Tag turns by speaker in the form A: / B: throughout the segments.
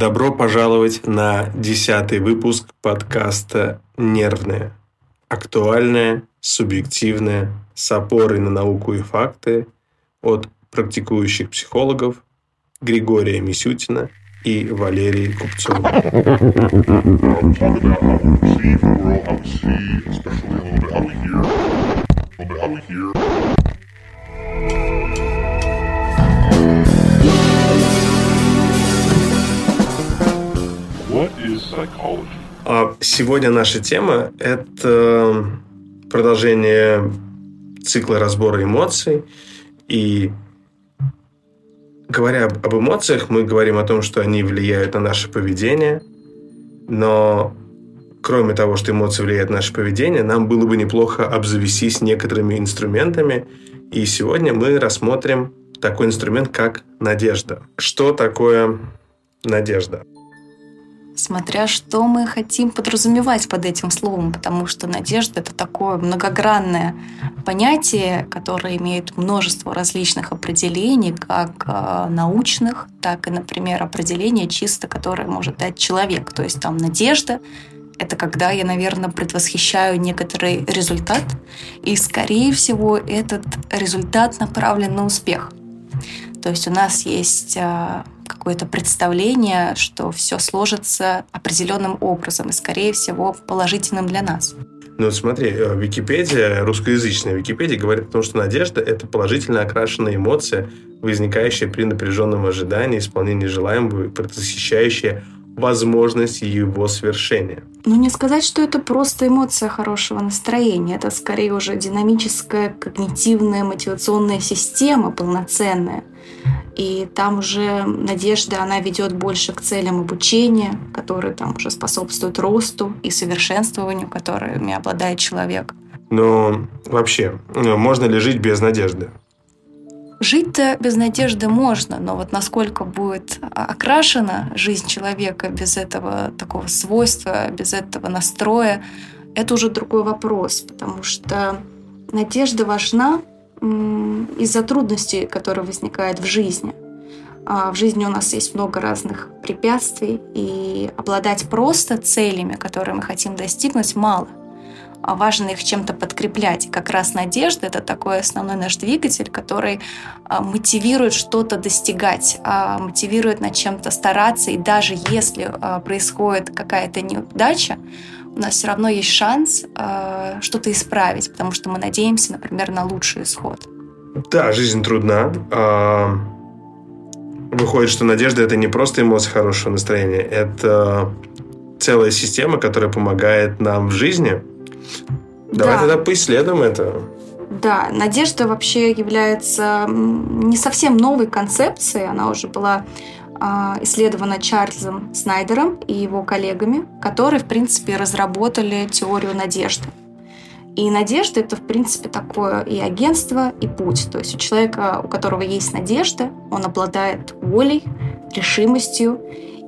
A: Добро пожаловать на десятый выпуск подкаста «Нервное». Актуальное, субъективное, с опорой на науку и факты от практикующих психологов Григория Мисютина и Валерии Купцова. А сегодня наша тема – это продолжение цикла разбора эмоций. И говоря об эмоциях, мы говорим о том, что они влияют на наше поведение. Но кроме того, что эмоции влияют на наше поведение, нам было бы неплохо обзавестись некоторыми инструментами. И сегодня мы рассмотрим такой инструмент, как надежда. Что такое надежда?
B: Смотря что мы хотим подразумевать под этим словом, потому что надежда — это такое многогранное понятие, которое имеет множество различных определений, как э, научных, так и, например, определение чисто, которое может дать человек. То есть там надежда — это когда я, наверное, предвосхищаю некоторый результат, и, скорее всего, этот результат направлен на успех. То есть у нас есть э, какое-то представление, что все сложится определенным образом и, скорее всего, положительным для нас.
A: Ну, смотри, э, Википедия, русскоязычная Википедия говорит о том, что надежда – это положительно окрашенная эмоция, возникающая при напряженном ожидании, исполнении желаемого и предвосхищающая возможность его свершения.
B: Ну, не сказать, что это просто эмоция хорошего настроения. Это скорее уже динамическая когнитивная мотивационная система полноценная. И там уже надежда, она ведет больше к целям обучения, которые там уже способствуют росту и совершенствованию, которыми обладает человек.
A: Но вообще, можно ли жить без надежды?
B: Жить-то без надежды можно, но вот насколько будет окрашена жизнь человека без этого такого свойства, без этого настроя, это уже другой вопрос, потому что надежда важна из-за трудностей, которые возникают в жизни. А в жизни у нас есть много разных препятствий, и обладать просто целями, которые мы хотим достигнуть, мало. А важно их чем-то подкреплять. И как раз надежда — это такой основной наш двигатель, который а, мотивирует что-то достигать, а, мотивирует над чем-то стараться. И даже если происходит какая-то неудача, у нас все равно есть шанс что-то исправить, потому что мы надеемся, например, на лучший исход.
A: Да, жизнь трудна. Выходит, что надежда – это не просто эмоция хорошего настроения, это целая система, которая помогает нам в жизни – Давай да. тогда поисследуем это.
B: Да, надежда вообще является не совсем новой концепцией, она уже была а, исследована Чарльзом Снайдером и его коллегами, которые, в принципе, разработали теорию надежды. И надежда – это, в принципе, такое и агентство, и путь. То есть у человека, у которого есть надежда, он обладает волей, решимостью,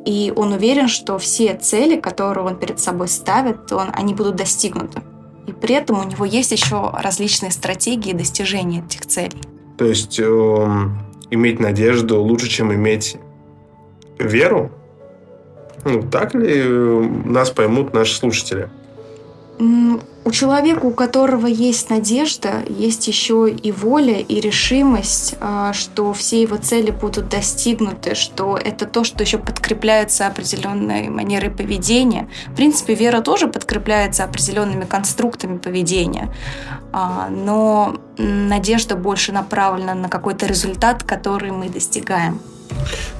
B: и он уверен, что все цели, которые он перед собой ставит, он, они будут достигнуты. И при этом у него есть еще различные стратегии достижения этих целей.
A: То есть э, иметь надежду лучше, чем иметь веру? Ну, так ли нас поймут наши слушатели?
B: У человека, у которого есть надежда, есть еще и воля, и решимость, а, что все его цели будут достигнуты, что это то, что еще подкрепляется определенной манерой поведения. В принципе, вера тоже подкрепляется определенными конструктами поведения, а, но надежда больше направлена на какой-то результат, который мы достигаем.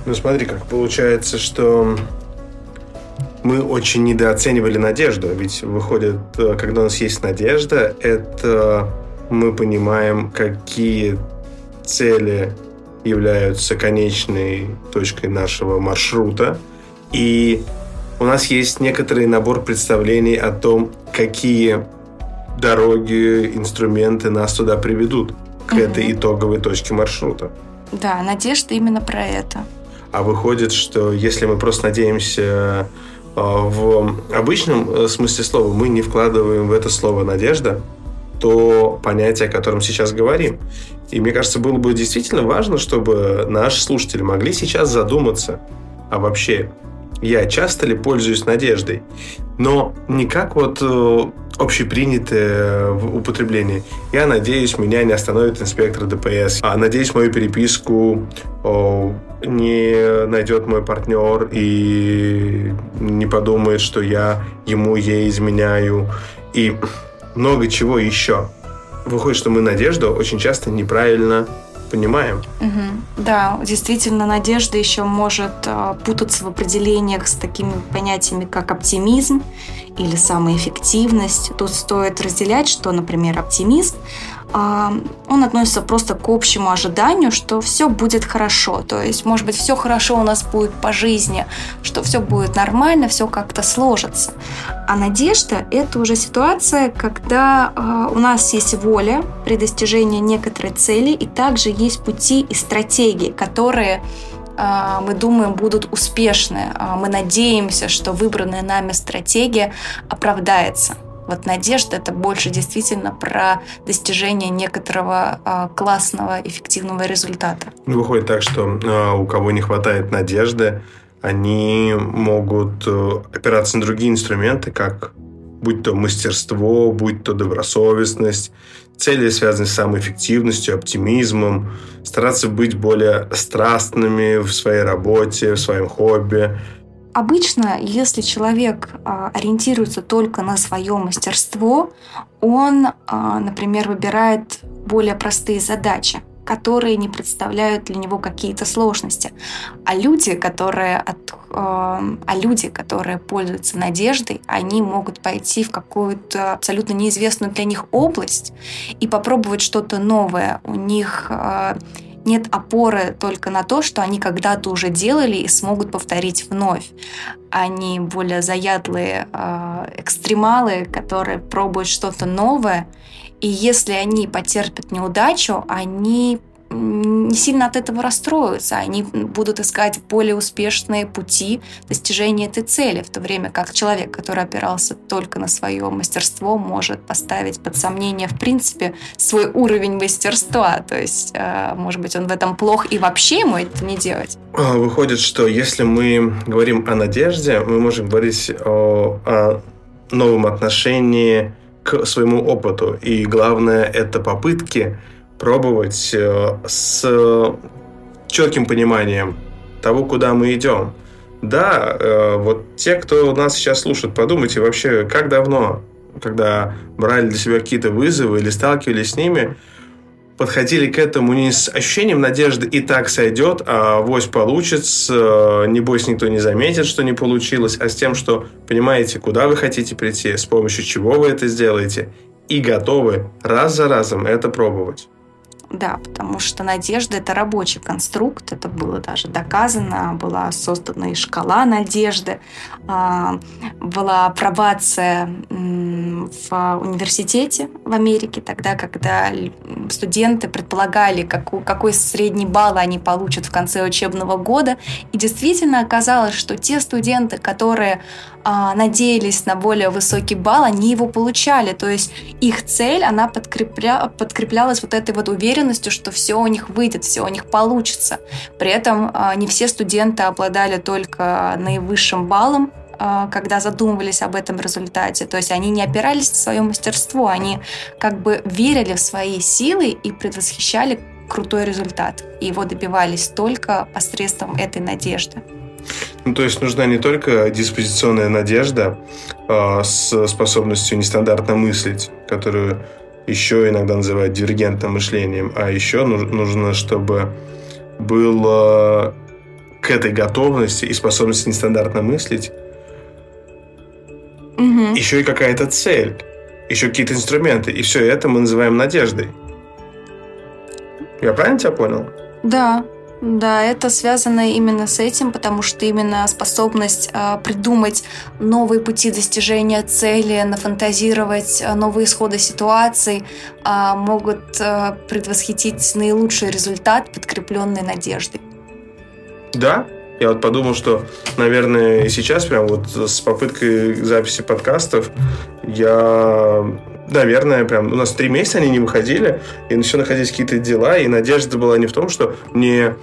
A: Ну смотри, как получается, что мы очень недооценивали надежду. Ведь выходит, э, когда у нас есть надежда, это мы понимаем, какие цели являются конечной точкой нашего маршрута. И у нас есть некоторый набор представлений о том, какие дороги, инструменты нас туда приведут, к угу. этой итоговой точке маршрута.
B: Да, надежда именно про это.
A: А выходит, что если мы просто надеемся в обычном э, смысле слова мы не вкладываем в это слово «надежда», то понятие, о котором сейчас говорим. И мне кажется, было бы действительно важно, чтобы наши слушатели могли сейчас задуматься, а вообще, я часто ли пользуюсь надеждой, но не как вот э, общепринятое в употреблении. Я надеюсь, меня не остановит инспектор ДПС. А надеюсь, мою переписку о, не найдет мой партнер и не подумает, что я ему, ей изменяю. И много чего еще. Выходит, что мы надежду очень часто неправильно понимаем.
B: Угу. Да, действительно, надежда еще может э, путаться в определениях с такими понятиями, как оптимизм или самоэффективность. Тут стоит разделять, что, например, оптимизм он относится просто к общему ожиданию, что все будет хорошо. То есть, может быть, все хорошо у нас будет по жизни, что все будет нормально, все как-то сложится. А надежда – это уже ситуация, когда а, у нас есть воля при достижении некоторой цели, и также есть пути и стратегии, которые а, мы думаем, будут успешны. Мы надеемся, что выбранная нами стратегия оправдается. Вот надежда это больше действительно про достижение некоторого э, классного, эффективного результата.
A: Ну, выходит так, что э, у кого не хватает надежды, они могут э, опираться на другие инструменты, как будь то мастерство, будь то добросовестность, цели, связанные с самоэффективностью, оптимизмом, стараться быть более страстными в своей работе, в своем хобби,
B: Обычно, если человек а, ориентируется только на свое мастерство, он, а, например, выбирает более простые задачи, которые не представляют для него какие-то сложности. А люди, которые от, а, а люди, которые пользуются надеждой, они могут пойти в какую-то абсолютно неизвестную для них область и попробовать что-то новое. У них нет опоры только на то, что они когда-то уже делали и смогут повторить вновь. Они более заядлые э, экстремалы, которые пробуют что-то новое, и если они потерпят неудачу, они не сильно от этого расстроятся. Они будут искать более успешные пути достижения этой цели, в то время как человек, который опирался только на свое мастерство, может поставить под сомнение, в принципе, свой уровень мастерства. То есть, э, может быть, он в этом плох и вообще ему это не делать.
A: А, выходит, что если мы говорим о надежде, мы можем говорить о, о новом отношении к своему опыту. И главное, это попытки пробовать э, с четким пониманием того, куда мы идем. Да, э, вот те, кто нас сейчас слушает, подумайте вообще, как давно, когда брали для себя какие-то вызовы или сталкивались с ними, подходили к этому не с ощущением надежды «и так сойдет», а «вось получится», э, «небось никто не заметит, что не получилось», а с тем, что понимаете, куда вы хотите прийти, с помощью чего вы это сделаете, и готовы раз за разом это пробовать.
B: Да, потому что надежда – это рабочий конструкт, это было даже доказано, была создана и шкала надежды, а, была апробация в университете в Америке, тогда, когда студенты предполагали, какой, какой средний балл они получат в конце учебного года, и действительно оказалось, что те студенты, которые а, надеялись на более высокий балл, они его получали. То есть их цель, она подкрепля, подкреплялась вот этой вот уверенностью, что все у них выйдет, все у них получится. При этом а, не все студенты обладали только наивысшим баллом, а, когда задумывались об этом результате. То есть они не опирались на свое мастерство, они как бы верили в свои силы и предвосхищали крутой результат. И его добивались только посредством этой надежды.
A: Ну, то есть нужна не только диспозиционная надежда э, с способностью нестандартно мыслить, которую еще иногда называют дивергентным мышлением, а еще нужно, чтобы было к этой готовности и способности нестандартно мыслить угу. еще и какая-то цель, еще какие-то инструменты. И все это мы называем надеждой. Я правильно тебя понял?
B: Да. Да, это связано именно с этим, потому что именно способность э, придумать новые пути достижения цели, нафантазировать э, новые исходы ситуаций э, могут э, предвосхитить наилучший результат, подкрепленный надеждой.
A: Да, я вот подумал, что, наверное, сейчас прям вот с попыткой записи подкастов я наверное, прям у нас три месяца они не выходили, и все находились какие-то дела, и надежда была не в том, что мне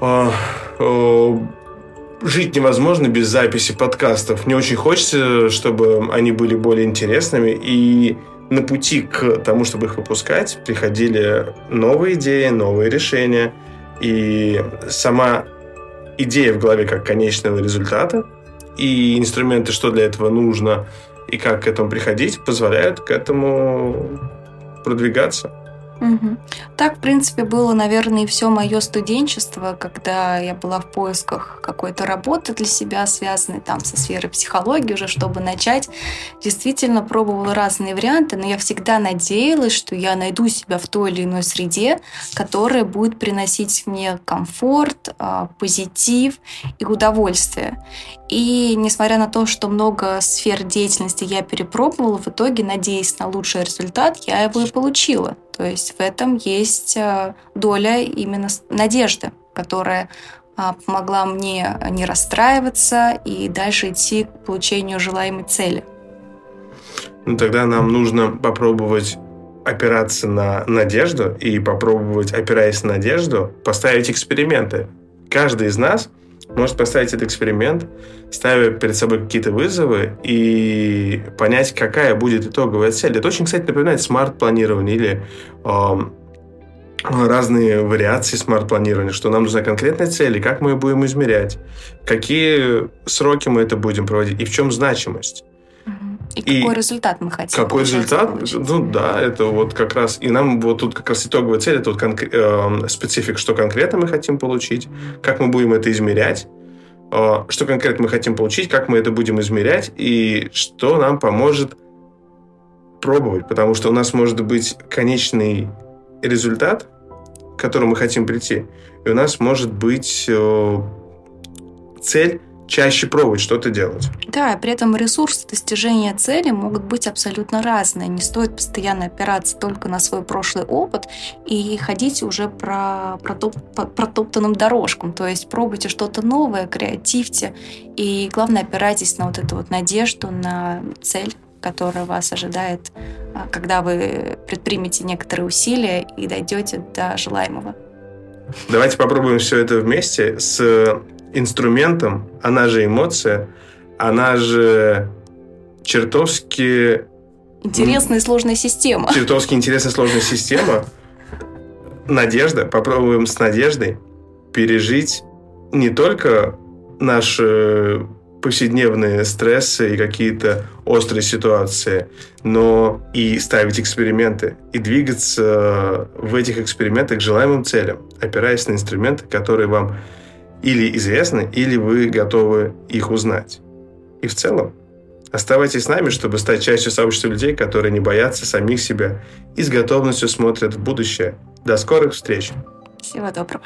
A: э, э, жить невозможно без записи подкастов. Мне очень хочется, чтобы они были более интересными. И на пути к тому, чтобы их выпускать, приходили новые идеи, новые решения. И сама идея в голове как конечного результата и инструменты, что для этого нужно и как к этому приходить, позволяют к этому продвигаться.
B: Угу. Так, в принципе, было, наверное, и все мое студенчество, когда я была в поисках какой-то работы для себя, связанной там со сферой психологии уже, чтобы начать. Действительно, пробовала разные варианты, но я всегда надеялась, что я найду себя в той или иной среде, которая будет приносить мне комфорт, а, позитив и удовольствие. И несмотря на то, что много сфер деятельности я перепробовала, в итоге, надеясь на лучший результат, я его и получила. То есть в этом есть э, доля именно надежды, которая а, помогла мне не расстраиваться и дальше идти к получению желаемой цели.
A: Ну, тогда нам нужно попробовать опираться на надежду и попробовать, опираясь на надежду, поставить эксперименты. Каждый из нас может поставить этот эксперимент, ставя перед собой какие-то вызовы и понять, какая будет итоговая цель. Это очень, кстати, напоминает смарт-планирование или э, разные вариации смарт-планирования, что нам нужна конкретная цель, и как мы ее будем измерять, какие сроки мы это будем проводить, и в чем значимость.
B: И, и какой результат мы хотим?
A: Какой результат? Получить? Ну да, это вот как раз. И нам вот тут как раз итоговая цель, это вот конкр- э, специфик, что конкретно мы хотим получить, как мы будем это измерять, э, что конкретно мы хотим получить, как мы это будем измерять, и что нам поможет пробовать. Потому что у нас может быть конечный результат, к которому мы хотим прийти, и у нас может быть э, цель чаще пробовать что-то делать.
B: Да, при этом ресурсы достижения цели могут быть абсолютно разные. Не стоит постоянно опираться только на свой прошлый опыт и ходить уже про протоп, протоптанным дорожкам. То есть пробуйте что-то новое, креативьте и, главное, опирайтесь на вот эту вот надежду, на цель которая вас ожидает, а, когда вы предпримете некоторые усилия и дойдете до желаемого.
A: Давайте попробуем все это вместе с инструментом, она же эмоция, она же чертовски...
B: Интересная и сложная система.
A: Чертовски интересная сложная система. Надежда. Попробуем с надеждой пережить не только наши повседневные стрессы и какие-то острые ситуации, но и ставить эксперименты и двигаться в этих экспериментах к желаемым целям, опираясь на инструменты, которые вам или известны, или вы готовы их узнать. И в целом, оставайтесь с нами, чтобы стать частью сообщества людей, которые не боятся самих себя и с готовностью смотрят в будущее. До скорых встреч!
B: Всего доброго!